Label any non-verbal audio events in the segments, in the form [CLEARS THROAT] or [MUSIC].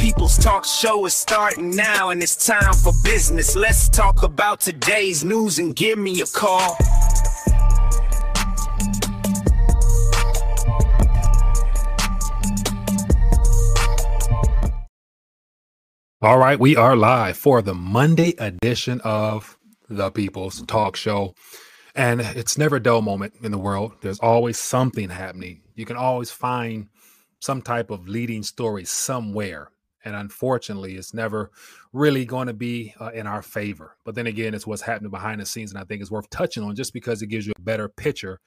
People's Talk Show is starting now, and it's time for business. Let's talk about today's news and give me a call. All right, we are live for the Monday edition of the People's Talk Show. And it's never a dull moment in the world. There's always something happening. You can always find some type of leading story somewhere. And unfortunately, it's never really going to be uh, in our favor. But then again, it's what's happening behind the scenes. And I think it's worth touching on just because it gives you a better picture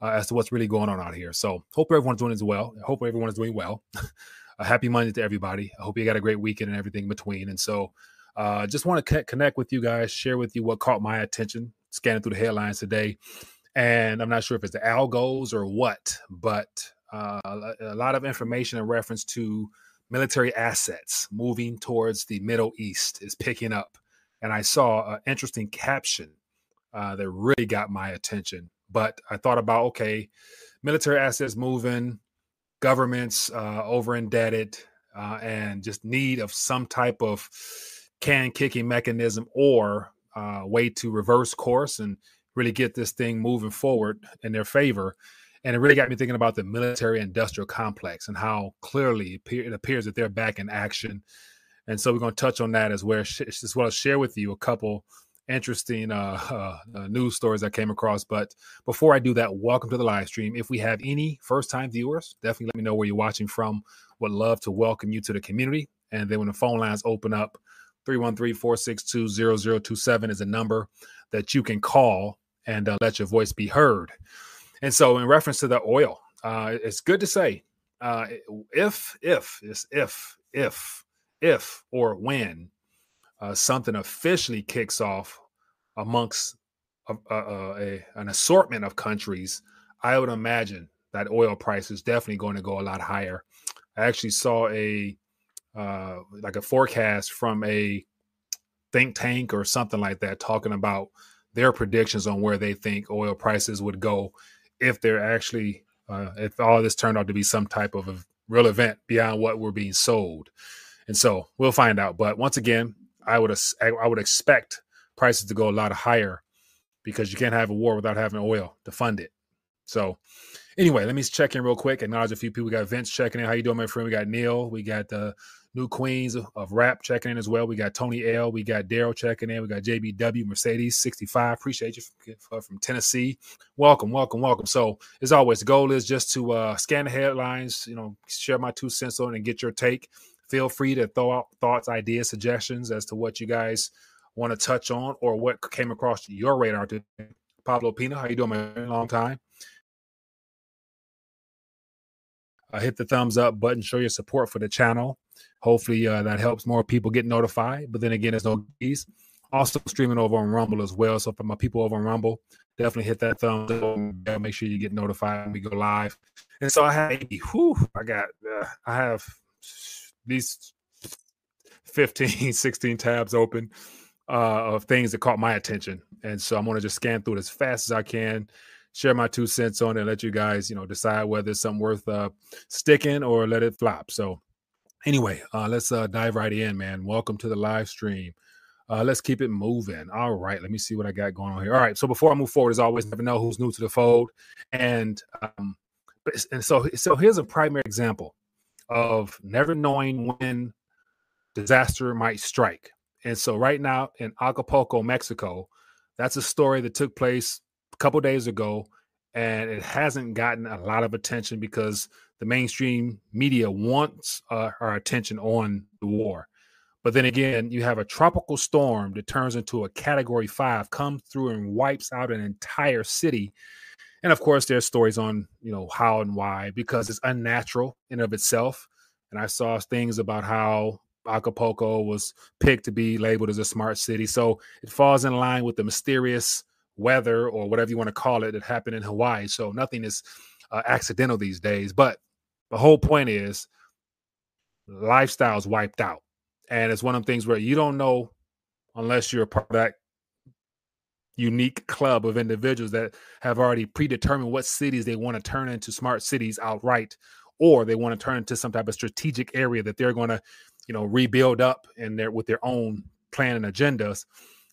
uh, as to what's really going on out here. So, hope everyone's doing as well. Hope everyone is doing well. [LAUGHS] a happy Monday to everybody. I hope you got a great weekend and everything in between. And so, uh, just want to connect with you guys, share with you what caught my attention, scanning through the headlines today. And I'm not sure if it's the algos or what, but uh, a lot of information in reference to military assets moving towards the Middle East is picking up. And I saw an interesting caption uh, that really got my attention. But I thought about okay, military assets moving, governments uh, over indebted uh, and just need of some type of can kicking mechanism or uh, way to reverse course and really get this thing moving forward in their favor. And it really got me thinking about the military industrial complex and how clearly it appears that they're back in action. And so we're going to touch on that as well, as well as share with you a couple interesting uh, uh, uh, news stories I came across. But before I do that, welcome to the live stream. If we have any first time viewers, definitely let me know where you're watching from. Would love to welcome you to the community. And then when the phone lines open up, 313 462 0027 is a number that you can call and uh, let your voice be heard. And so, in reference to the oil, uh, it's good to say uh, if, if, if, if, if, if, or when uh, something officially kicks off amongst a, a, a, an assortment of countries, I would imagine that oil price is definitely going to go a lot higher. I actually saw a uh, like a forecast from a think tank or something like that talking about their predictions on where they think oil prices would go if they're actually uh, if all this turned out to be some type of a real event beyond what we're being sold. And so we'll find out. But once again, I would I would expect prices to go a lot higher because you can't have a war without having oil to fund it. So anyway, let me check in real quick. Acknowledge a few people. We got Vince checking in. How you doing, my friend? We got Neil. We got the new queens of, rap checking in as well. We got Tony L. We got Daryl checking in. We got JBW Mercedes 65. Appreciate you from, from Tennessee. Welcome, welcome, welcome. So as always, the goal is just to uh, scan the headlines, you know, share my two cents on and get your take feel free to throw out thoughts, ideas, suggestions as to what you guys want to touch on or what came across your radar today. Pablo Pina, how you doing, man? Long time. Uh, hit the thumbs up button, show your support for the channel. Hopefully uh, that helps more people get notified. But then again, there's no keys. Also streaming over on Rumble as well. So for my people over on Rumble, definitely hit that thumbs up. Make sure you get notified when we go live. And so I have, whew, I got, uh, I have these 15, [LAUGHS] 16 tabs open uh, of things that caught my attention. And so I'm going to just scan through it as fast as I can, share my two cents on it, and let you guys, you know, decide whether it's something worth uh, sticking or let it flop. So anyway, uh, let's uh, dive right in, man. Welcome to the live stream. Uh, let's keep it moving. All right, let me see what I got going on here. All right, so before I move forward, as always, never know who's new to the fold, and um, and so so here's a primary example of never knowing when disaster might strike. And so, right now in Acapulco, Mexico, that's a story that took place a couple days ago, and it hasn't gotten a lot of attention because the mainstream media wants uh, our attention on the war. But then again, you have a tropical storm that turns into a category five, comes through and wipes out an entire city. And of course there's stories on you know how and why because it's unnatural in of itself. And i saw things about how acapulco was picked to be labeled as a smart city. So it falls in line with the mysterious weather or whatever you want to call it that happened in hawaii. So nothing is uh, accidental these days. But the whole point is lifestyles wiped out and it's one of the things where you don't know unless you're a part of that unique club of individuals that have already predetermined what cities they want to turn into smart cities outright or they want to turn into some type of strategic area that they're going to you know, rebuild up in there with their own plan and agendas.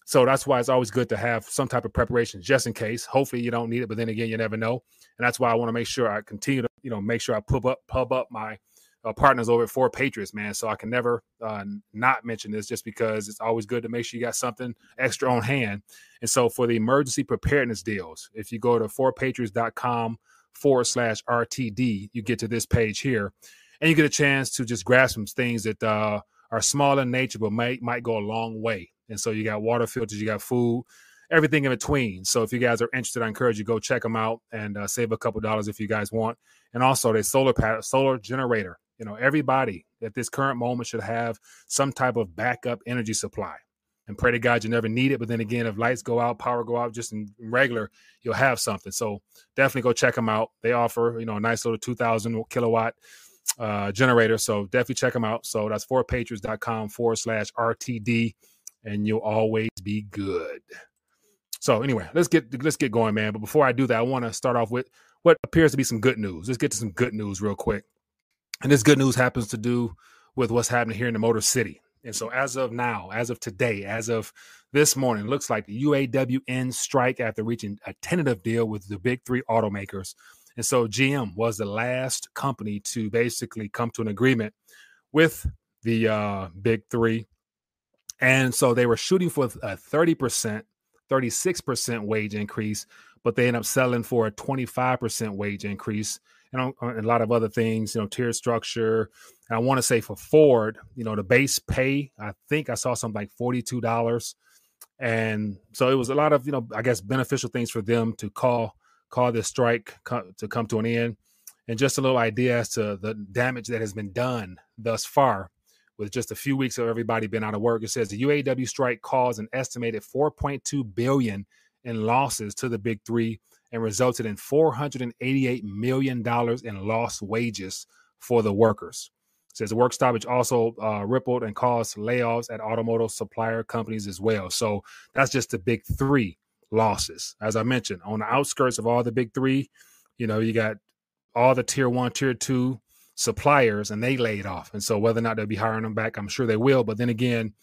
So that's why it's always good to have some type of preparation just in case. Hopefully you don't need it, but then again, you never know. And that's why I want to make sure I continue to, you know, make sure I pub up pub up my uh, partners over at Four Patriots, man. So I can never uh, not mention this just because it's always good to make sure you got something extra on hand. And so for the emergency preparedness deals, if you go to fourpatriots.com forward slash RTD, you get to this page here and you get a chance to just grab some things that uh, are small in nature but might might go a long way. And so you got water filters, you got food, everything in between. So if you guys are interested, I encourage you go check them out and uh, save a couple dollars if you guys want. And also the solar panel, solar generator. You know, everybody at this current moment should have some type of backup energy supply. And pray to God you never need it. But then again, if lights go out, power go out, just in regular, you'll have something. So definitely go check them out. They offer, you know, a nice little 2,000 kilowatt uh, generator. So definitely check them out. So that's fourpatriots.com forward slash RTD and you'll always be good. So anyway, let's get let's get going, man. But before I do that, I want to start off with what appears to be some good news. Let's get to some good news real quick. And this good news happens to do with what's happening here in the Motor City. And so as of now, as of today, as of this morning, looks like the UAWN strike after reaching a tentative deal with the big three automakers. And so GM was the last company to basically come to an agreement with the uh, big three and so they were shooting for a 30%, 36% wage increase, but they end up selling for a 25% wage increase and a lot of other things, you know, tier structure. And I want to say for Ford, you know, the base pay, I think I saw something like $42. And so it was a lot of, you know, I guess beneficial things for them to call call this strike to come to an end. And just a little idea as to the damage that has been done thus far with just a few weeks of everybody being out of work. It says the UAW strike caused an estimated 4.2 billion in losses to the big three and resulted in 488 million dollars in lost wages for the workers. It says the work stoppage also uh, rippled and caused layoffs at automotive supplier companies as well. So that's just the big three losses. As I mentioned, on the outskirts of all the big three, you know, you got all the tier one, tier two, suppliers and they laid off. And so whether or not they'll be hiring them back, I'm sure they will. But then again,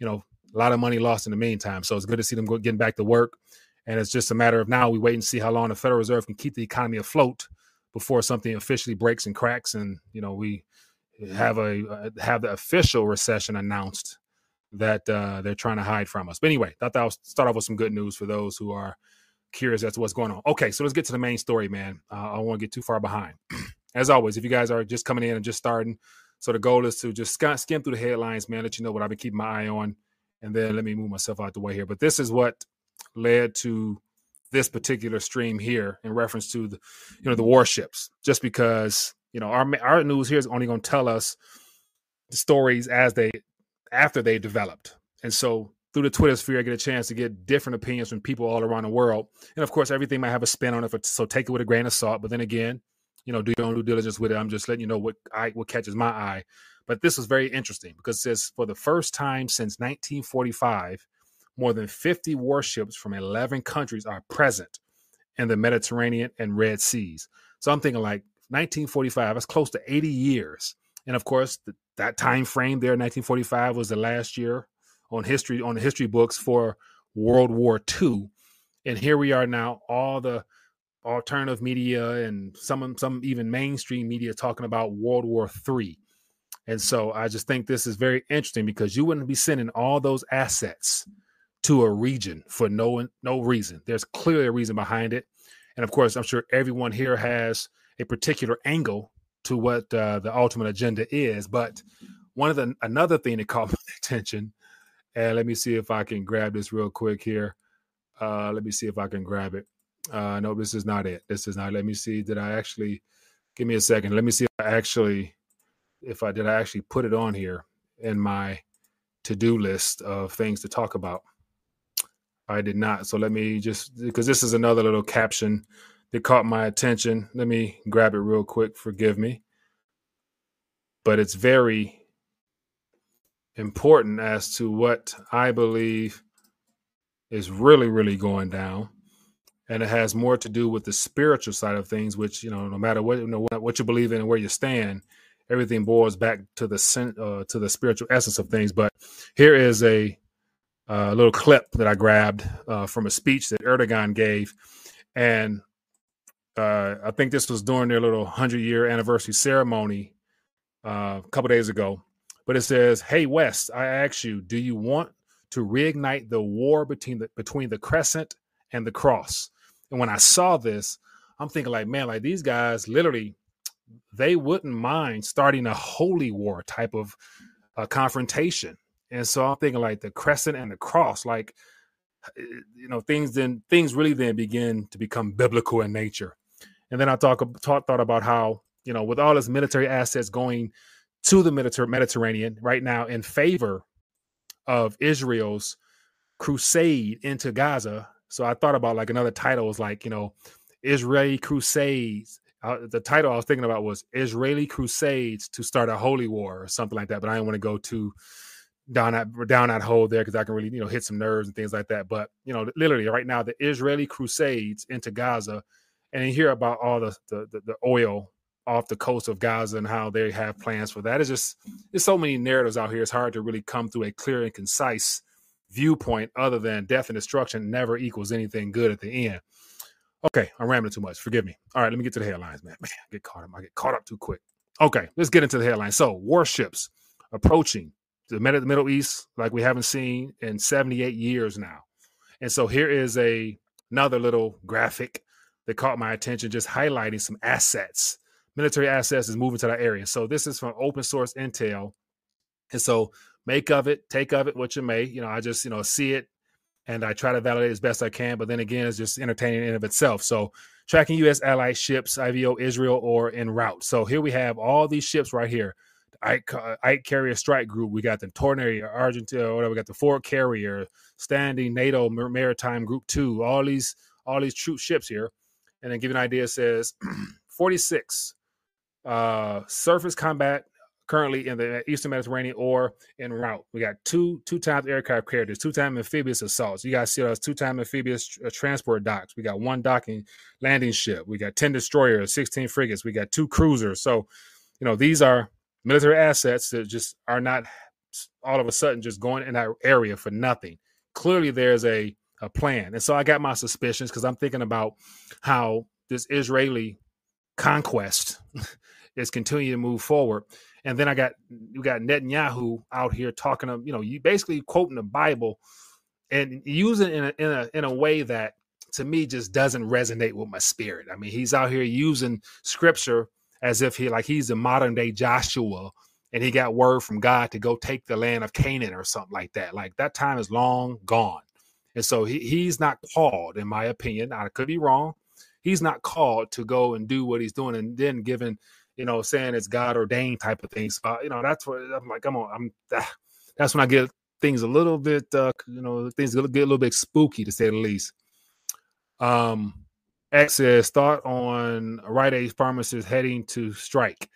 you know, a lot of money lost in the meantime. So it's good to see them getting back to work. And it's just a matter of now we wait and see how long the Federal Reserve can keep the economy afloat before something officially breaks and cracks, and you know we have a uh, have the official recession announced that uh, they're trying to hide from us. But anyway, I thought I'll start off with some good news for those who are curious as to what's going on. Okay, so let's get to the main story, man. Uh, I don't want to get too far behind. [CLEARS THROAT] as always, if you guys are just coming in and just starting, so the goal is to just skim through the headlines, man, let you know what I've been keeping my eye on, and then let me move myself out the way here. But this is what led to this particular stream here in reference to the, you know, the warships. Just because you know our our news here is only going to tell us the stories as they after they developed, and so through the Twitter sphere, I get a chance to get different opinions from people all around the world. And of course, everything might have a spin on it, so take it with a grain of salt. But then again, you know, do your own due diligence with it. I'm just letting you know what I what catches my eye. But this was very interesting because it says for the first time since 1945, more than 50 warships from 11 countries are present in the Mediterranean and Red Seas. So I'm thinking like 1945, that's close to 80 years. And of course, the, that time frame there, 1945, was the last year on history on the history books for World War II. And here we are now, all the alternative media and some some even mainstream media talking about World War Three. And so I just think this is very interesting because you wouldn't be sending all those assets to a region for no no reason. There's clearly a reason behind it, and of course, I'm sure everyone here has a particular angle to what uh, the ultimate agenda is. But one of the another thing that [LAUGHS] caught my attention, and let me see if I can grab this real quick here. Uh, let me see if I can grab it. Uh, no, this is not it. This is not. Let me see. Did I actually? Give me a second. Let me see if I actually, if I did I actually put it on here in my to-do list of things to talk about. I did not. So let me just because this is another little caption that caught my attention. Let me grab it real quick. Forgive me. But it's very important as to what I believe is really, really going down and it has more to do with the spiritual side of things which you know no matter what you know what, what you believe in and where you stand everything boils back to the uh, to the spiritual essence of things. But here is a uh, little clip that I grabbed uh, from a speech that Erdogan gave, and uh, I think this was during their little hundred year anniversary ceremony uh, a couple days ago. But it says, "Hey West, I ask you, do you want to reignite the war between the between the crescent and the cross?" And when I saw this, I'm thinking like, man, like these guys literally they wouldn't mind starting a holy war type of uh, confrontation. And so I'm thinking like the crescent and the cross, like eh, you know, things then things really then begin to become biblical in nature. And then I talk, talk thought about how you know with all this military assets going to the Mediterranean right now in favor of Israel's crusade into Gaza. So I thought about like another title was like you know Israeli crusades uh, the title I was thinking about was Israeli Crusades to start a holy war or something like that. But I didn't want to go too down that down that hole there because I can really you know hit some nerves and things like that. But you know, literally right now, the Israeli Crusades into Gaza, and you hear about all the the, the, the oil off the coast of Gaza and how they have plans for that. It's just there's so many narratives out here. It's hard to really come to a clear and concise viewpoint other than death and destruction never equals anything good at the end. Okay, I'm rambling too much. Forgive me. All right, let me get to the headlines, man. [LAUGHS] Man, I get caught up. I get caught up too quick. Okay, let's get into the headlines. So, warships approaching the Middle East like we haven't seen in 78 years now. And so here is a another little graphic that caught my attention, just highlighting some assets. Military assets is moving to that area. So this is from open source intel. And so make of it, take of it what you may. You know, I just, you know, see it and I try to validate as best I can. But then again, it's just entertaining in of itself. So tracking U.S. allied ships, IVO Israel, or en route. So here we have all these ships right here. Ike, Ike Carrier Strike Group. We got the Tornado, Argentina, whatever. We got the Ford Carrier, Standing NATO Maritime Group Two. All these, all these troop ships here. And then give you an idea, It says [CLEARS THROAT] 46 uh, surface combat currently in the Eastern Mediterranean or en route. We got two two times aircraft carriers, two time amphibious assaults. You guys see those two time amphibious uh, transport docks. We got one docking landing ship. We got ten destroyers, sixteen frigates. We got two cruisers. So, you know, these are military assets that just are not all of a sudden just going in that area for nothing. Clearly, there's a a plan, and so I got my suspicions because I'm thinking about how this Israeli conquest [LAUGHS] is continuing to move forward and then I got you got Netanyahu out here talking of you know you basically quoting the Bible and using it in a, in a in a way that to me just doesn't resonate with my spirit. I mean, he's out here using scripture as if he like he's a modern day Joshua and he got word from God to go take the land of Canaan or something like that. Like that time is long gone. And so he, he's not called, in my opinion. I could be wrong. He's not called to go and do what he's doing and then given you know, saying it's God ordained type of things. So, you know, that's what I'm like. Come on, I'm. Ah, that's when I get things a little bit, uh, you know, things get a little bit spooky to say the least. Um, X says thought on Rite Aid pharmacists heading to strike.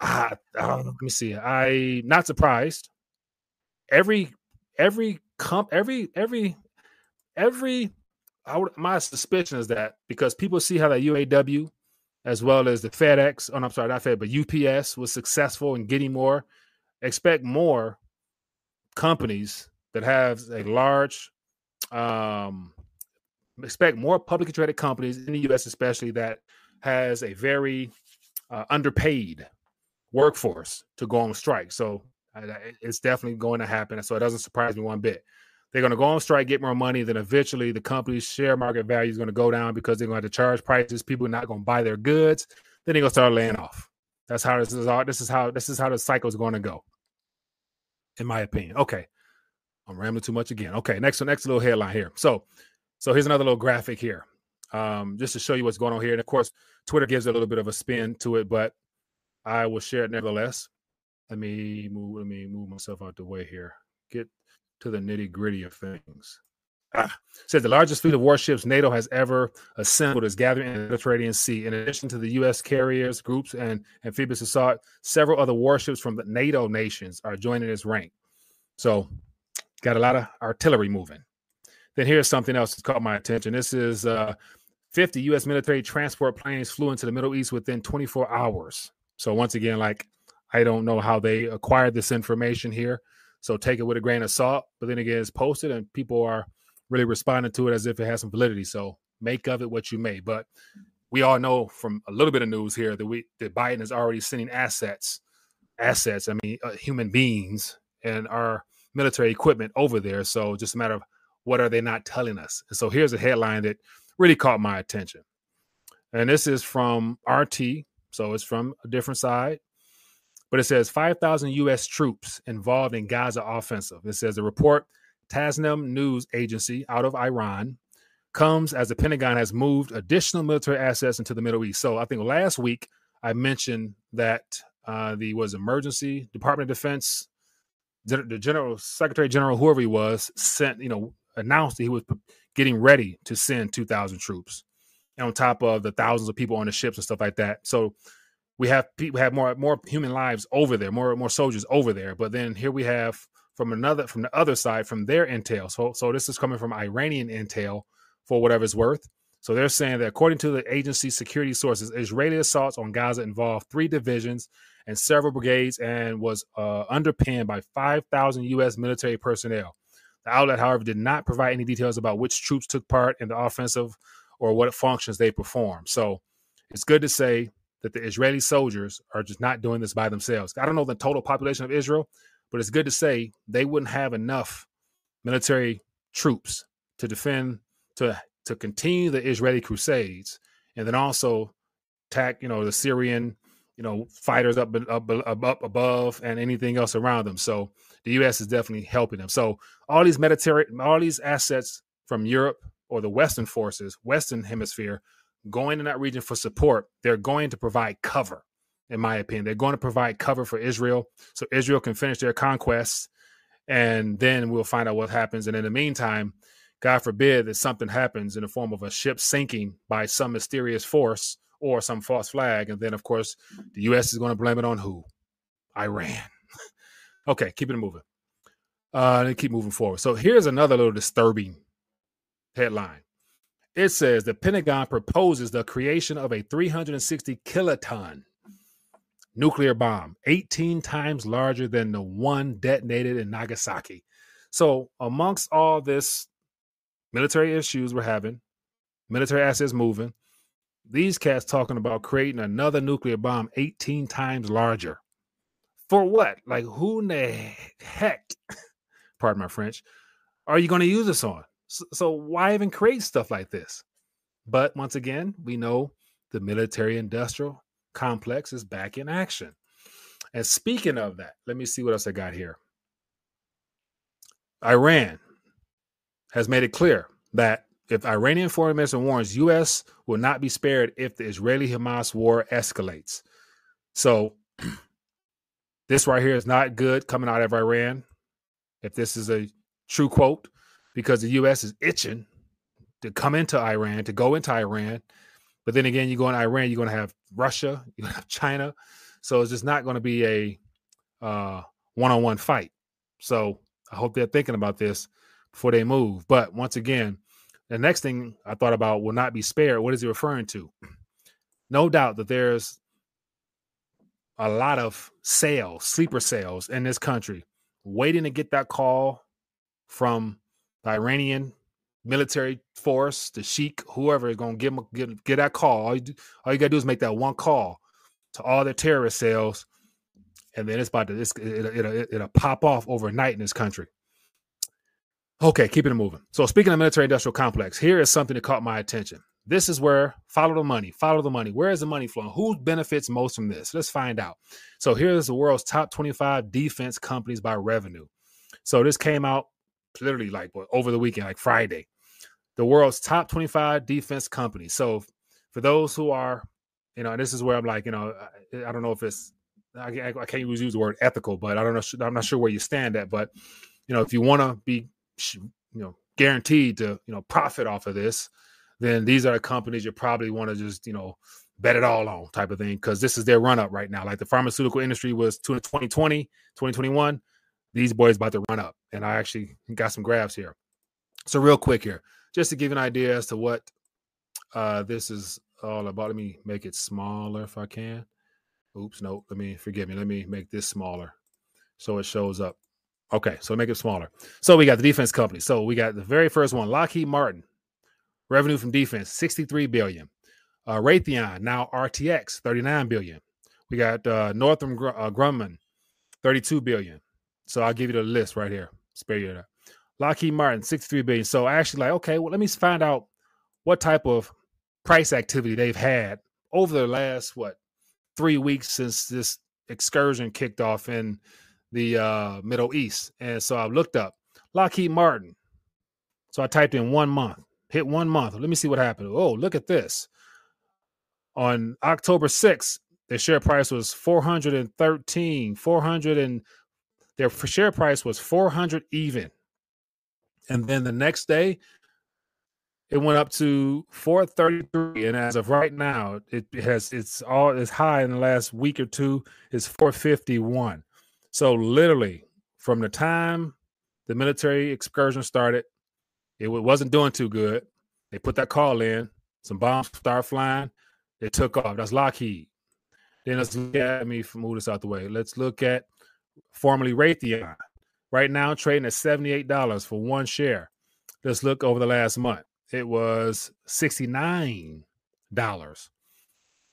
Ah, uh, let me see. I not surprised. Every every comp every every every I would, my suspicion is that because people see how that UAW as well as the FedEx. Oh, no, I'm sorry, not FedEx, but UPS was successful in getting more. Expect more companies that have a large, um, expect more publicly traded companies in the U.S., especially that has a very uh, underpaid workforce to go on strike. So it's definitely going to happen. So it doesn't surprise me one bit. They're going to go on strike, get more money. Then eventually, the company's share market value is going to go down because they're going to have to charge prices. People are not going to buy their goods. Then they're going to start laying off. That's how this is. All, this is how this is how the cycle is going to go, in my opinion. Okay, I'm rambling too much again. Okay, next one. next little headline here. So, so here's another little graphic here, um, just to show you what's going on here. And of course, Twitter gives a little bit of a spin to it, but I will share it nevertheless. Let me move. Let me move myself out the way here. Get to the nitty gritty of things. Ah, said the largest fleet of warships NATO has ever assembled is gathering in the Mediterranean Sea. In addition to the U.S. carriers, groups, and amphibious assault, several other warships from the NATO nations are joining this rank. So, got a lot of artillery moving. Then here's something else that caught my attention. This is uh, 50 U.S. military transport planes flew into the Middle East within 24 hours. So once again, like I don't know how they acquired this information here. So take it with a grain of salt. But then again, it's posted and people are really responding to it as if it has some validity. So make of it what you may. But we all know from a little bit of news here that we that Biden is already sending assets, assets. I mean, uh, human beings and our military equipment over there. So just a matter of what are they not telling us? And so here's a headline that really caught my attention. And this is from RT. So it's from a different side. But it says 5,000 U.S. troops involved in Gaza offensive. It says the report, Tasnim News Agency out of Iran, comes as the Pentagon has moved additional military assets into the Middle East. So I think last week I mentioned that uh, the was emergency Department of Defense, the General Secretary General, whoever he was, sent you know announced that he was getting ready to send 2,000 troops on top of the thousands of people on the ships and stuff like that. So we have people have more more human lives over there, more more soldiers over there. But then here we have from another from the other side from their intel. So so this is coming from Iranian intel for whatever it's worth. So they're saying that according to the agency security sources, Israeli assaults on Gaza involved three divisions and several brigades and was uh, underpinned by 5,000 U.S. military personnel. The outlet, however, did not provide any details about which troops took part in the offensive or what functions they performed. So it's good to say that the Israeli soldiers are just not doing this by themselves. I don't know the total population of Israel, but it's good to say they wouldn't have enough military troops to defend to to continue the Israeli crusades and then also attack, you know, the Syrian, you know, fighters up up up, above and anything else around them. So the U.S. is definitely helping them. So all these military all these assets from Europe or the Western forces, Western Hemisphere, going in that region for support, they're going to provide cover. In my opinion, they're going to provide cover for Israel, so Israel can finish their conquests, and then we'll find out what happens. And in the meantime, God forbid that something happens in the form of a ship sinking by some mysterious force or some false flag, and then of course the U.S. is going to blame it on who? Iran. [LAUGHS] Okay, keep it moving. Uh, keep moving forward. So here's another little disturbing headline. It says the Pentagon proposes the creation of a 360 kiloton nuclear bomb, 18 times larger than the one detonated in Nagasaki. So, amongst all this military issues we're having, military assets moving, these cats talking about creating another nuclear bomb 18 times larger for what? Like, who the heck, [LAUGHS] pardon my French, are you going to use this on? So, so, why even create stuff like this? But once again, we know the military industrial complex is back in action. And speaking of that, let me see what else I got here. Iran has made it clear that if Iranian foreign minister warns U.S. will not be spared if the Israeli-Hamas war escalates. So [CLEARS THROAT] this right here is not good coming out of Iran. If this is a true quote, because the U.S. is itching to come into Iran, to go into Iran. But then again, you go in Iran, you're going to have Russia, [LAUGHS] you have China. So it's just not going to be a uh, one-on-one fight. So I hope they're thinking about this before they move. But once again, the next thing I thought about will not be spared. What is he referring to? [CLEARS THROAT] No doubt that there's a lot of sales, sleeper sales in this country, waiting to get that call from the Iranian military force, the sheik, whoever is going to get, get that call. All you, do, all you got to do is make that one call to all their terrorist cells, and then it's about to it's, it, it, it, it'll pop off overnight in this country. Okay, keeping it moving. So speaking of military industrial complex, here is something that caught my attention. This is where follow the money, follow the money. Where is the money flowing? Who benefits most from this? Let's find out. So here's the world's top 25 defense companies by revenue. So this came out literally like over the weekend, like Friday. The world's top 25 defense companies. So for those who are, you know, this is where I'm like, you know, I, I don't know if it's, I, I can't use the word ethical, but I don't know, I'm not sure where you stand at. But you know, if you want to be, you know, guaranteed to, you know, profit off of this, then these are the companies you probably want to just, you know, bet it all on type of thing because this is their run up right now. Like the pharmaceutical industry was 2020, 2021. These boys about to run up. And I actually got some graphs here. So, real quick here, just to give you an idea as to what uh, this is all about. Let me make it smaller if I can. Oops, no, let me forgive me. Let me make this smaller so it shows up. Okay, so make it smaller. So we got the defense company. So we got the very first one, Lockheed Martin. Revenue from defense, 63 billion. Uh, Raytheon, now RTX, 39 billion. We got uh, Northrop uh, Grumman, 32 billion. So I'll give you the list right here. Spare you that. Lockheed Martin, 63 billion. So I actually, like, okay, well, let me find out what type of price activity they've had over the last what three weeks since this excursion kicked off in the uh, Middle East. And so I looked up Lockheed Martin. So I typed in one month, hit one month. Let me see what happened. Oh, look at this. On October 6th, the share price was 413, 400 and their share price was 400 even. And then the next day, it went up to 433 and as of right now it has it's all it's high in the last week or two is 451 so literally from the time the military excursion started it wasn't doing too good. They put that call in some bombs start flying it took off. That's lockheed. Then let's look at me move this out the way. Let's look at formerly raytheon right now trading at $78 for one share. Let's look over the last month it was $69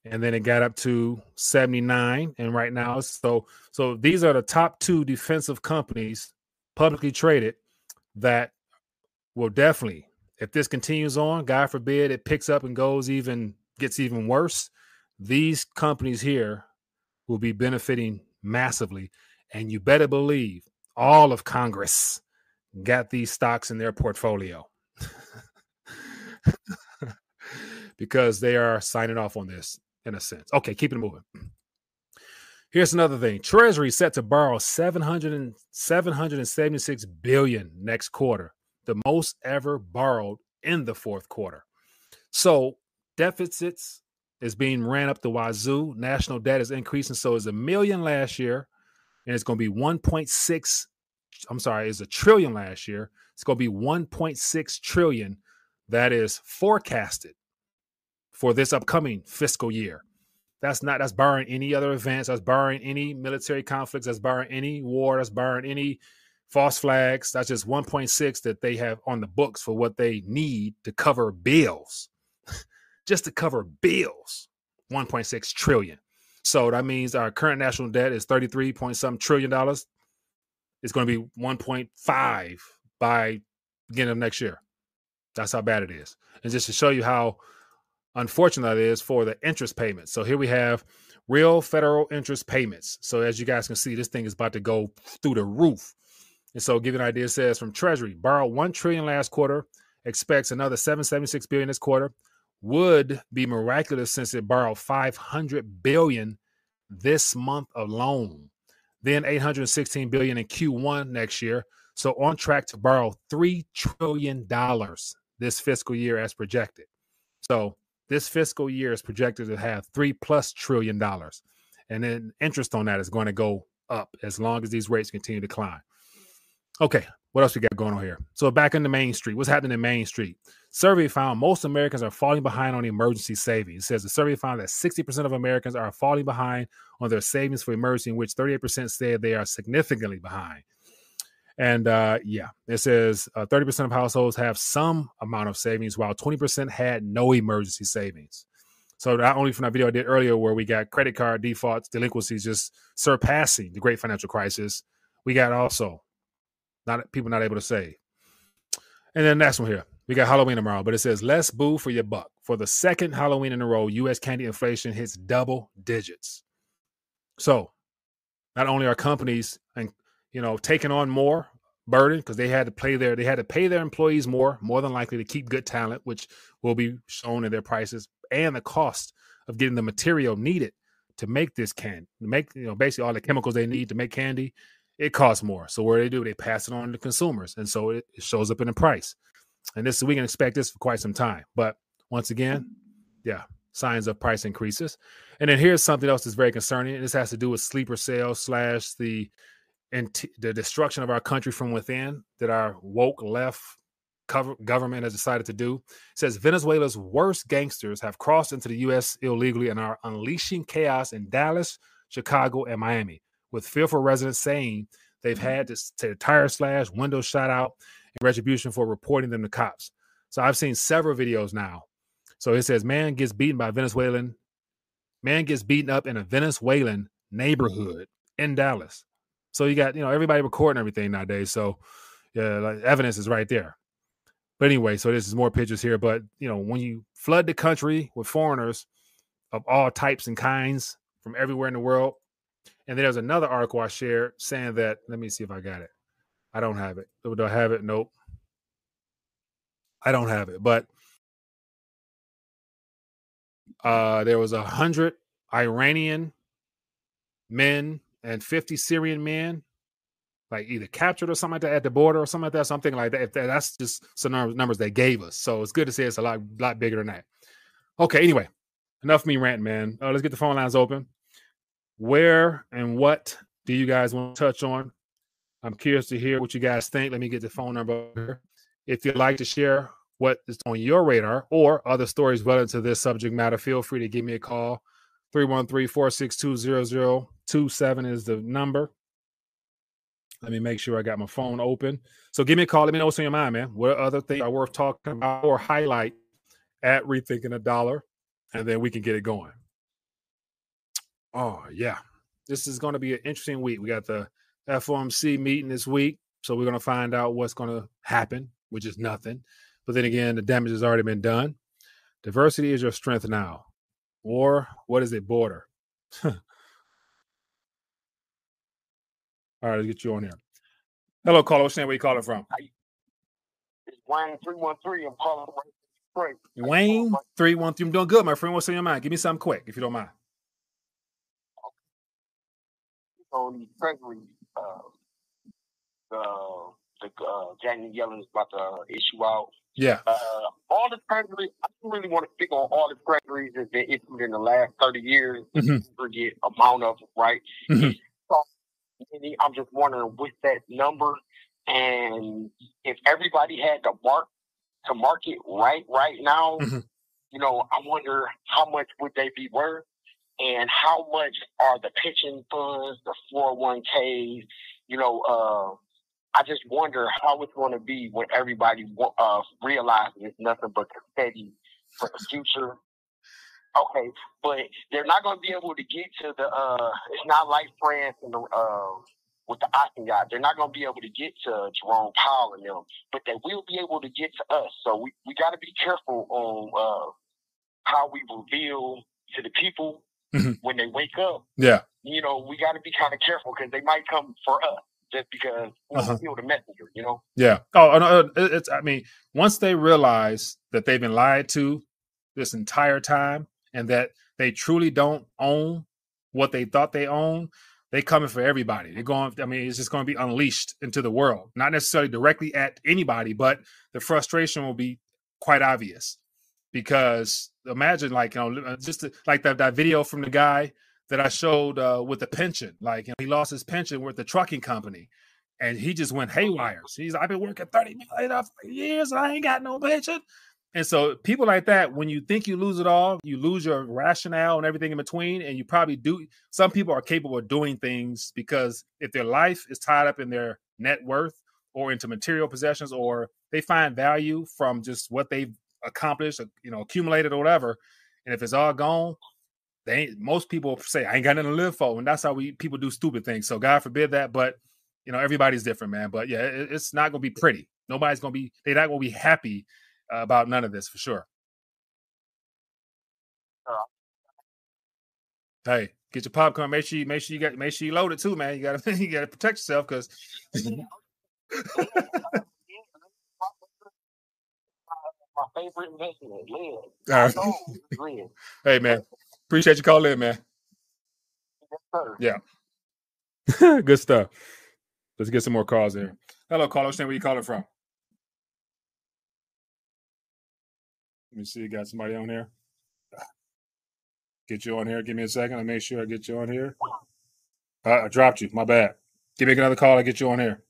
and then it got up to 79 and right now so so these are the top two defensive companies publicly traded that will definitely if this continues on god forbid it picks up and goes even gets even worse these companies here will be benefiting massively and you better believe all of congress got these stocks in their portfolio [LAUGHS] because they are signing off on this in a sense. Okay, keep it moving. Here's another thing. Treasury set to borrow 700 and 776 billion next quarter, the most ever borrowed in the fourth quarter. So deficits is being ran up the wazoo. National debt is increasing. So is a million last year, and it's going to be 1.6. I'm sorry, it's a trillion last year. It's going to be 1.6 trillion that is forecasted for this upcoming fiscal year. That's not that's barring any other events, that's barring any military conflicts, that's barring any war, that's barring any false flags. That's just 1.6 that they have on the books for what they need to cover bills. [LAUGHS] just to cover bills. 1.6 trillion. So that means our current national debt is 33 point some trillion dollars. It's going to be 1.5 by beginning of next year. That's how bad it is. And just to show you how unfortunate it is for the interest payments. So here we have real federal interest payments. So as you guys can see, this thing is about to go through the roof. And so give an idea, it says from Treasury, borrowed one trillion last quarter, expects another 776 billion this quarter. Would be miraculous since it borrowed 500 billion this month alone. Then 816 billion in Q1 next year. So on track to borrow $3 trillion this fiscal year as projected. So this fiscal year is projected to have three plus trillion dollars. And then interest on that is going to go up as long as these rates continue to climb. Okay, what else we got going on here? So back in the Main Street, what's happening in Main Street? Survey found most Americans are falling behind on emergency savings. It says the survey found that 60% of Americans are falling behind on their savings for emergency, in which 38% said they are significantly behind. And uh, yeah, it says uh, 30% of households have some amount of savings, while 20% had no emergency savings. So not only from that video I did earlier, where we got credit card defaults, delinquencies just surpassing the great financial crisis, we got also not people not able to save. And then next one here, we got Halloween tomorrow, but it says less boo for your buck. For the second Halloween in a row, U.S. candy inflation hits double digits. So not only are companies and you know, taking on more burden because they had to pay their they had to pay their employees more, more than likely to keep good talent, which will be shown in their prices, and the cost of getting the material needed to make this candy, to make you know basically all the chemicals they need to make candy, it costs more. So what do they do? They pass it on to consumers, and so it, it shows up in the price. And this is we can expect this for quite some time. But once again, yeah, signs of price increases. And then here's something else that's very concerning. This has to do with sleeper sales slash the and t- the destruction of our country from within that our woke left cover, government has decided to do. It says Venezuela's worst gangsters have crossed into the U.S. illegally and are unleashing chaos in Dallas, Chicago, and Miami, with fearful residents saying they've mm-hmm. had to, to tire slash, windows shot out in retribution for reporting them to cops. So I've seen several videos now. So it says man gets beaten by Venezuelan, man gets beaten up in a Venezuelan neighborhood in Dallas. So you got you know everybody recording everything nowadays. So yeah, like evidence is right there. But anyway, so this is more pictures here. But you know, when you flood the country with foreigners of all types and kinds from everywhere in the world, and then there's another article I shared saying that. Let me see if I got it. I don't have it. Do I have it? Nope. I don't have it. But uh, there was a hundred Iranian men and 50 Syrian men, like either captured or something like that at the border or something like that, something like that. That's just some numbers they gave us. So it's good to see it's a lot, lot bigger than that. Okay, anyway, enough me ranting, man. Uh, let's get the phone lines open. Where and what do you guys want to touch on? I'm curious to hear what you guys think. Let me get the phone number. If you'd like to share what is on your radar or other stories relevant to this subject matter, feel free to give me a call. 313 462 0027 is the number. Let me make sure I got my phone open. So give me a call. Let me know what's on your mind, man. What other things are worth talking about or highlight at Rethinking a Dollar? And then we can get it going. Oh, yeah. This is going to be an interesting week. We got the FOMC meeting this week. So we're going to find out what's going to happen, which is nothing. But then again, the damage has already been done. Diversity is your strength now. Or what is it, border? [LAUGHS] All right, let's get you on here. Hello, caller. What's your name? Where you calling from? It's Wayne three one three. I'm calling Wayne three one three. I'm doing good, my friend. What's on your mind? Give me something quick, if you don't mind. On the Treasury, uh, the the uh, Yellen is about to issue out. Yeah. Uh, all the treasuries, I don't really want to speak on all the treasuries that been issued in the last 30 years. Mm-hmm. Forget amount of right? Mm-hmm. I'm just wondering with that number and if everybody had to mark to market right right now, mm-hmm. you know, I wonder how much would they be worth and how much are the pension funds, the 401ks, you know, uh, I just wonder how it's going to be when everybody uh, realizes it's nothing but confetti for the future Okay, but they're not going to be able to get to the. uh It's not like France and the uh, with the guy. They're not going to be able to get to Jerome Powell and them, but they will be able to get to us. So we we got to be careful on uh, how we reveal to the people mm-hmm. when they wake up. Yeah, you know, we got to be kind of careful because they might come for us just because we uh-huh. feel the messenger. You know. Yeah. Oh, no, it's. I mean, once they realize that they've been lied to this entire time and that they truly don't own what they thought they own, they coming for everybody. They're going. I mean, it's just going to be unleashed into the world, not necessarily directly at anybody, but the frustration will be quite obvious because imagine, like you know, just to, like that that video from the guy that I showed uh, with the pension. Like you know, he lost his pension with the trucking company, and he just went haywire. He's I've been working thirty million for years and I ain't got no pension. And so people like that, when you think you lose it all, you lose your rationale and everything in between. And you probably do. Some people are capable of doing things because if their life is tied up in their net worth or into material possessions, or they find value from just what they've accomplished, you know, accumulated or whatever. And if it's all gone, they ain't, most people say, I ain't got nothing to live for. And that's how we people do stupid things. So God forbid that. But you know, everybody's different, man. But yeah, it, it's not gonna be pretty. Nobody's gonna be, they're not gonna be happy about none of this for sure. Uh, hey, get your popcorn. Make sure you make sure you got make sure you load it too, man. You gotta [LAUGHS] you gotta protect yourself because. [LAUGHS] [LAUGHS] my favorite investment, Lynn. All right. [LAUGHS] hey man, appreciate you calling in, man. Yes, yeah. [LAUGHS] Good stuff. Let's get some more calls in. Hello, caller. Where you calling from? Let me see. Got somebody on here. Get you on here. Give me a second. I'll make sure I get you on here. Uh, I dropped you. My bad. Give me another call. I get you on here.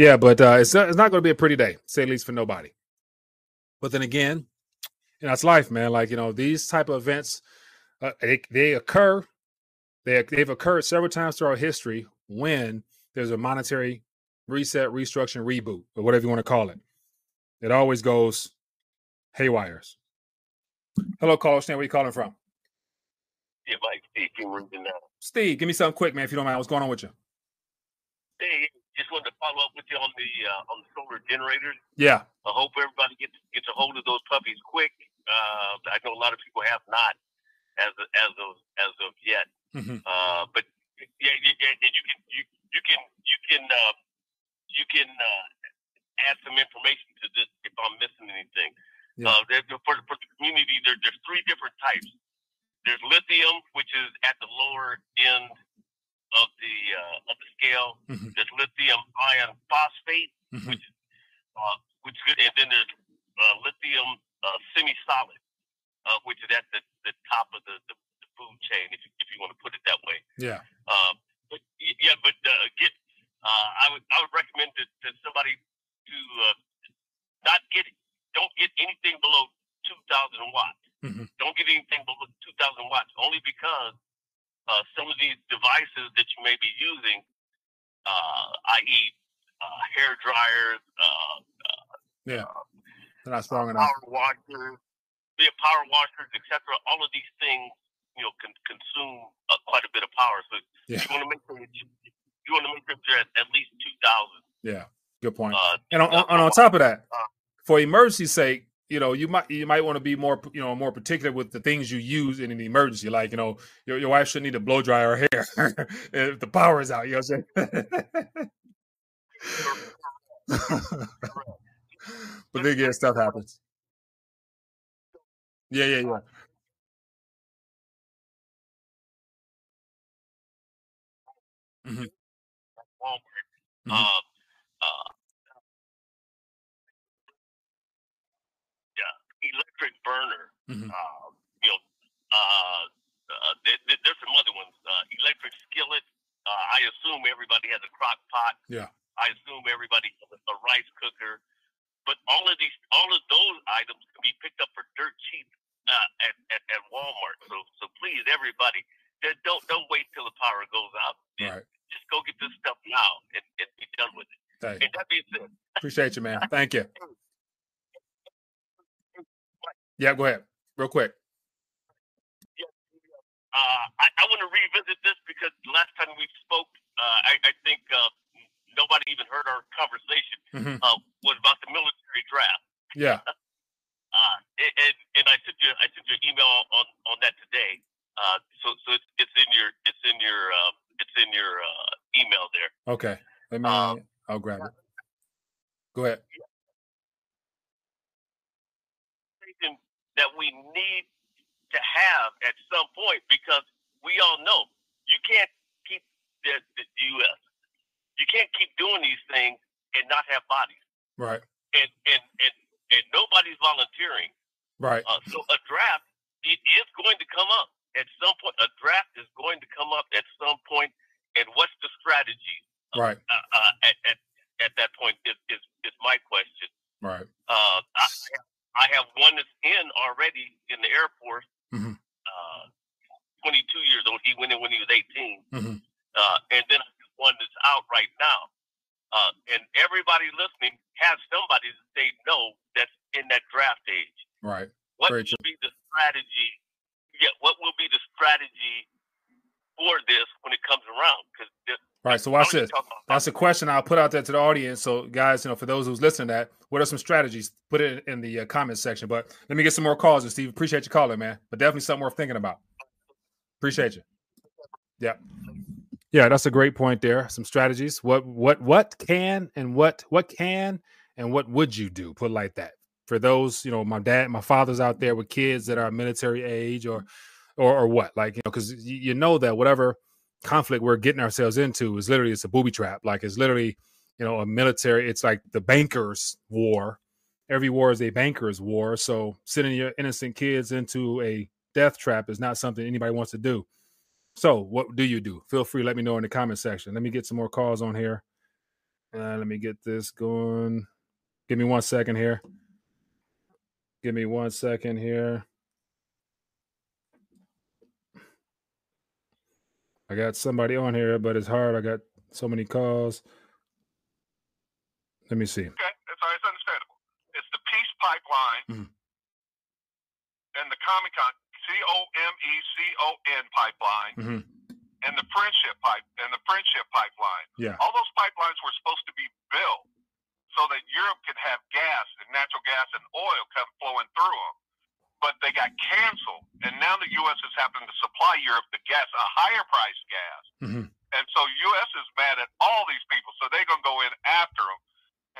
Yeah, but uh, it's it's not going to be a pretty day, say at least for nobody. But then again, you know, it's life, man. Like you know, these type of events, uh, they, they occur. They they've occurred several times throughout history when there's a monetary reset, restructure, reboot, or whatever you want to call it. It always goes haywires. Hello, Carl Stan. Where you calling from? Yeah, Mike. Steve, Steve, give me something quick, man. If you don't mind, what's going on with you? Hey, just wanted to follow up with you on the uh, on the solar generators. Yeah. I hope everybody gets gets a hold of those puppies quick. Uh, I know a lot of people have not as of, as of as of yet. Mm-hmm. Uh, but yeah, you, you can you, you can you can uh, you can uh, add some information to this if I'm missing anything. Yeah. Uh, for, for the community, there, there's three different types. There's lithium, which is at the lower end of the uh, of the scale. Mm-hmm. There's lithium iron phosphate, mm-hmm. which uh, which is good, and then there's uh, lithium uh, semi-solid, uh, which is at the, the top of the, the, the food chain, if you, if you want to put it that way. Yeah. Uh, but yeah, but uh, get uh, I would I would recommend to, to somebody to uh, not get don't get anything below 2,000 watts. Mm-hmm. Don't get anything below 2,000 watts, only because uh, some of these devices that you may be using, uh, i.e., uh, hair uh, uh, yeah, they're not strong enough. Power washers, yeah, power washers, etc. All of these things, you know, can consume uh, quite a bit of power. So yeah. you want to make sure you, you want to make sure you're at, at least two thousand. Yeah, good point. and on, on, on top of that, for emergency sake, you know, you might you might want to be more you know more particular with the things you use in an emergency. Like you know, your, your wife shouldn't need to blow dry her hair [LAUGHS] if the power is out. You know what I'm saying? [LAUGHS] [LAUGHS] but then again, stuff happens. Yeah, yeah, yeah. Mm-hmm. Mm-hmm. Uh, electric burner. Mm-hmm. Uh, you know, uh, uh, there, there's some other ones. Uh, electric skillet. Uh, I assume everybody has a crock pot. Yeah. I assume everybody has a rice cooker. But all of these, all of those items can be picked up for dirt cheap uh, at, at, at Walmart. So, so please, everybody, don't don't wait till the power goes out. Right. Just go get this stuff now and, and be done with it. Thank and that being said, appreciate you, man. [LAUGHS] Thank you. Yeah, go ahead, real quick. Uh, I, I want to revisit this because last time we spoke, uh, I, I, think uh, nobody even heard our conversation. Mm-hmm. Uh, was about the military draft. Yeah. [LAUGHS] Uh, and, and I sent you I sent you an email on, on that today. Uh, so so it's, it's in your it's in your it's in your email there. Okay. Let me. Um, I'll grab it. Go ahead. that we need to have at some point because we all know you can't keep the, the U.S. You can't keep doing these things and not have bodies. Right. And and and, and nobody's volunteering. Right. Uh, so a draft it is going to come up at some point. A draft is going to come up at some point. And what's the strategy? Right. Uh, uh, at, at, at that point is, is, is my question. Right. Uh, I, I have one that's in already in the Air Force. Mm-hmm. Uh, 22 years old. He went in when he was 18. Mm-hmm. Uh, and then one that's out right now. Uh, and everybody listening has somebody that they know that's in that draft age. Right. What Very will true. be the strategy? Yeah. What will be the strategy for this when it comes around? Because Right. So watch this. That's a question I'll put out there to the audience. So guys, you know, for those who's listening, to that what are some strategies? Put it in the uh, comment section. But let me get some more calls. And Steve, appreciate you calling, man. But definitely something worth thinking about. Appreciate you. Yeah. Yeah, that's a great point there. Some strategies. What what what can and what what can and what would you do? Put like that. For those, you know, my dad, my father's out there with kids that are military age or or or what? Like, you know, because you know that whatever conflict we're getting ourselves into is literally it's a booby trap. Like it's literally, you know, a military. It's like the bankers' war. Every war is a bankers' war. So sending your innocent kids into a death trap is not something anybody wants to do. So what do you do? Feel free. Let me know in the comment section. Let me get some more calls on here. Uh, let me get this going. Give me one second here. Give me one second here. I got somebody on here, but it's hard. I got so many calls. Let me see. Okay, it's, it's understandable. It's the peace pipeline Mhm. and the Comecon C O M E C O N pipeline hmm and the friendship pipe and the friendship pipeline. Yeah. All those pipelines were supposed to be built so that Europe could have gas and natural gas and oil come flowing through them. But they got canceled, and now the U.S. is having to supply Europe the gas, a higher priced gas. hmm And so U.S. is mad at all these people, so they're gonna go in after them,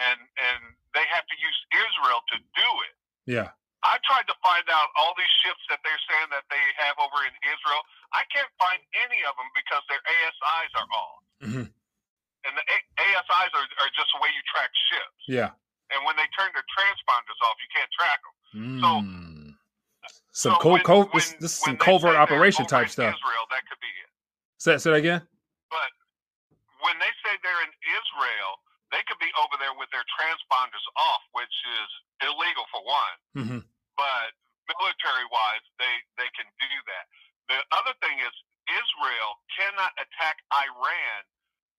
and and they have to use Israel to do it. Yeah. I tried to find out all these ships that they're saying that they have over in Israel. I can't find any of them because their ASIs are off, hmm and the A- ASIs are, are just the way you track ships. Yeah. And when they turn their transponders off, you can't track them. Mm. Some So co- when- co- when- this, this is some covert operation type stuff. Israel, that could be it. Say, say that again. But when they say they're in Israel, they could be over there with their transponders off, which is illegal for one. hmm But military wise, they, they can do that. The other thing is Israel cannot attack Iran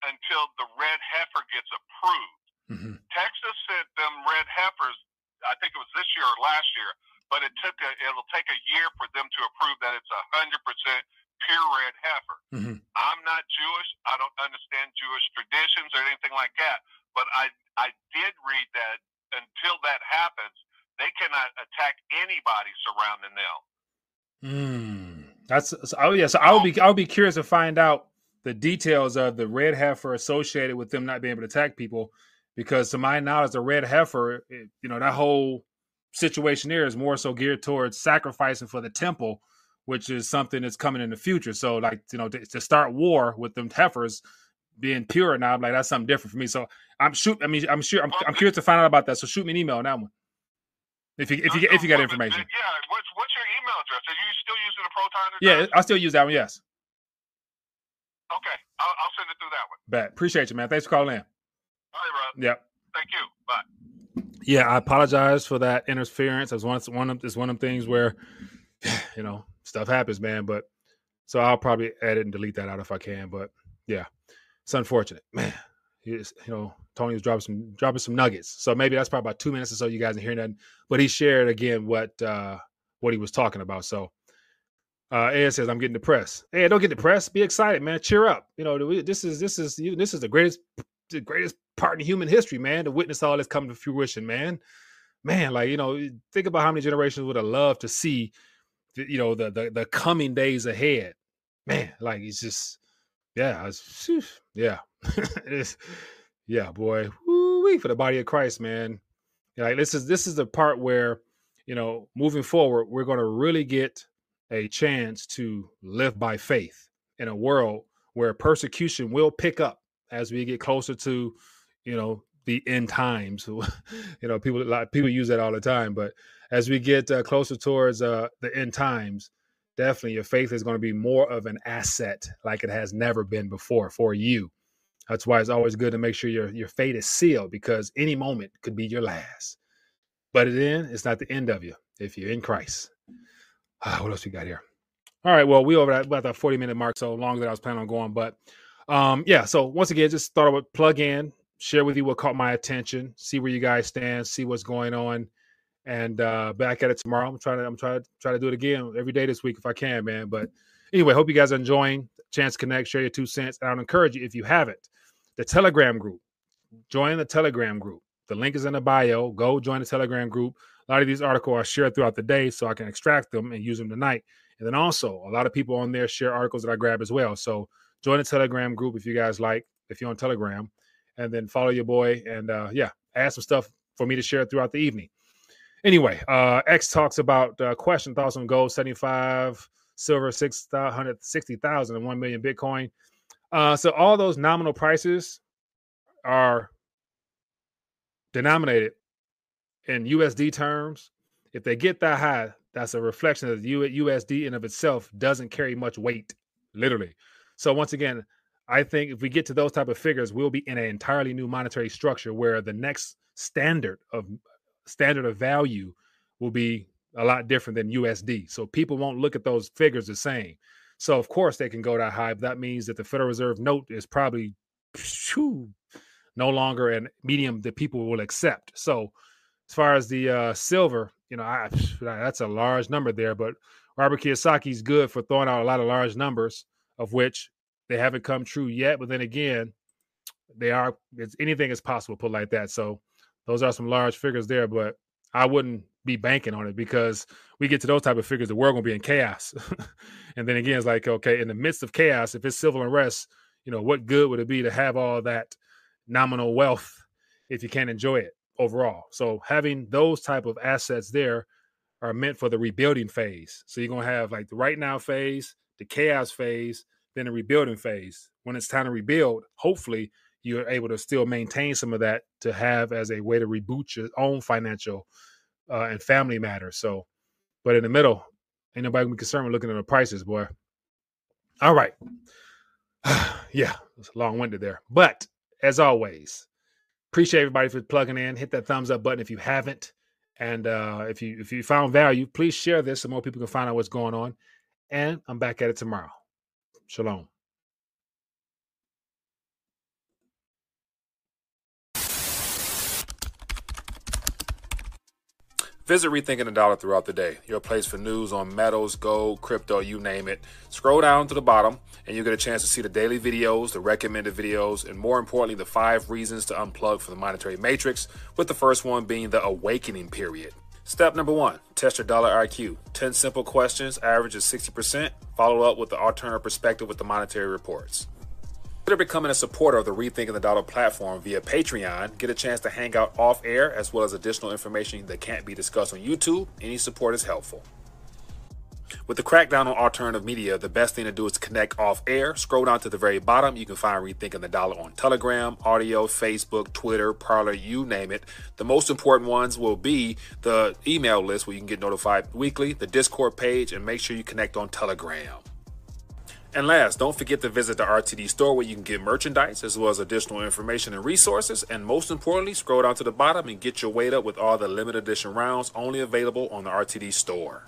until the red heifer gets approved. hmm Texas sent them red heifers, I think it was this year or last year, but it took a, it'll take a year for them to approve that it's a hundred percent pure red heifer. hmm I'm not Jewish. I don't understand Jewish traditions or anything like that. But I I did read that until that happens, they cannot attack anybody surrounding them. Mm. That's so, oh yeah. So I would be I would be curious to find out the details of the red heifer associated with them not being able to attack people, because to my knowledge, the red heifer, it, you know, that whole situation there is more so geared towards sacrificing for the temple, which is something that's coming in the future. So like you know to, to start war with them heifers being pure now, I'm like that's something different for me. So I'm shoot. I mean, I'm sure I'm, I'm curious to find out about that. So shoot me an email on that one. If you if you uh, if you got information. Yeah. What's what's your email address? Are you still using a Proton Yeah? I still use that one. Yes. Okay. I'll, I'll send it through that one. Bet. Appreciate you, man. Thanks for calling in. All right, Rob. Yep. Thank you. Bye. Yeah, I apologize for that interference. It's one, it's one of it's one of them things where, [SIGHS] you know, stuff happens, man. But so I'll probably edit and delete that out if I can. But yeah, it's unfortunate, man. He's, you know, Tony was dropping some dropping some nuggets. So maybe that's probably about two minutes or so. You guys are hearing that, but he shared again what uh what he was talking about. So uh Ed says I'm getting depressed. Hey, don't get depressed. Be excited, man. Cheer up. You know, this is this is this is the greatest the greatest part in human history, man, to witness all this come to fruition, man. Man, like you know, think about how many generations would have loved to see, you know, the the the coming days ahead. Man, like it's just, yeah, phew, yeah, [LAUGHS] yeah, boy, woo for the body of Christ, man. Like this is this is the part where, you know, moving forward, we're going to really get a chance to live by faith in a world where persecution will pick up as we get closer to, you know, the end times. [LAUGHS] you know, people like people use that all the time, but as we get uh, closer towards uh, the end times, definitely your faith is going to be more of an asset like it has never been before for you. That's why it's always good to make sure your your fate is sealed because any moment could be your last. But then it's not the end of you if you're in Christ. Ah, what else we got here? All right, well, we over at about that 40 minute mark, so longer than I was planning on going. But um, yeah, so once again, just thought I would plug in, share with you what caught my attention, see where you guys stand, see what's going on, and uh back at it tomorrow. I'm trying to I'm trying to try to do it again every day this week if I can, man. But anyway, hope you guys are enjoying Chance Connect, share your two cents. And I'd encourage you, if you haven't, the Telegram group, join the Telegram group. The link is in the bio. Go join the Telegram group. A lot of these articles are shared throughout the day so I can extract them and use them tonight. And then also, a lot of people on there share articles that I grab as well. So join the Telegram group if you guys like, if you're on Telegram, and then follow your boy. And uh, yeah, add some stuff for me to share throughout the evening. Anyway, uh, X talks about uh, question thoughts on gold 75, silver 660,000, and 1 million Bitcoin. Uh, so all those nominal prices are denominated in USD terms. If they get that high, that's a reflection that the USD in of itself doesn't carry much weight, literally. So once again, I think if we get to those type of figures, we'll be in an entirely new monetary structure where the next standard of standard of value will be a lot different than USD. So people won't look at those figures the same. So of course they can go that high, but that means that the Federal Reserve note is probably no longer a medium that people will accept. So as far as the uh, silver, you know, I, that's a large number there, but Robert Kiyosaki's good for throwing out a lot of large numbers, of which they haven't come true yet. But then again, they are. It's, anything is possible, put like that. So those are some large figures there, but I wouldn't be banking on it because we get to those type of figures, the world gonna be in chaos. [LAUGHS] and then again, it's like okay, in the midst of chaos, if it's civil unrest, you know, what good would it be to have all that nominal wealth [LAUGHS] if you can't enjoy it overall? So having those type of assets there are meant for the rebuilding phase. So you're gonna have like the right now phase, the chaos phase, then the rebuilding phase. When it's time to rebuild, hopefully you're able to still maintain some of that to have as a way to reboot your own financial uh, and family matters. So, but in the middle, ain't nobody gonna be concerned with looking at the prices, boy. All right. [SIGHS] yeah, it's long winded there. But as always, appreciate everybody for plugging in. Hit that thumbs up button if you haven't. And uh, if you if you found value, please share this so more people can find out what's going on. And I'm back at it tomorrow. Shalom. Visit Rethinking the Dollar throughout the day, your place for news on metals, gold, crypto, you name it. Scroll down to the bottom, and you'll get a chance to see the daily videos, the recommended videos, and more importantly, the five reasons to unplug from the monetary matrix, with the first one being the awakening period. Step number one test your dollar IQ. 10 simple questions, average is 60%. Follow up with the alternative perspective with the monetary reports. Consider becoming a supporter of the Rethinking the Dollar platform via Patreon. Get a chance to hang out off air as well as additional information that can't be discussed on YouTube. Any support is helpful. With the crackdown on alternative media, the best thing to do is connect off air. Scroll down to the very bottom. You can find Rethinking the Dollar on Telegram, audio, Facebook, Twitter, Parler, you name it. The most important ones will be the email list where you can get notified weekly, the Discord page, and make sure you connect on Telegram. And last, don't forget to visit the RTD store where you can get merchandise as well as additional information and resources. And most importantly, scroll down to the bottom and get your weight up with all the limited edition rounds only available on the RTD store.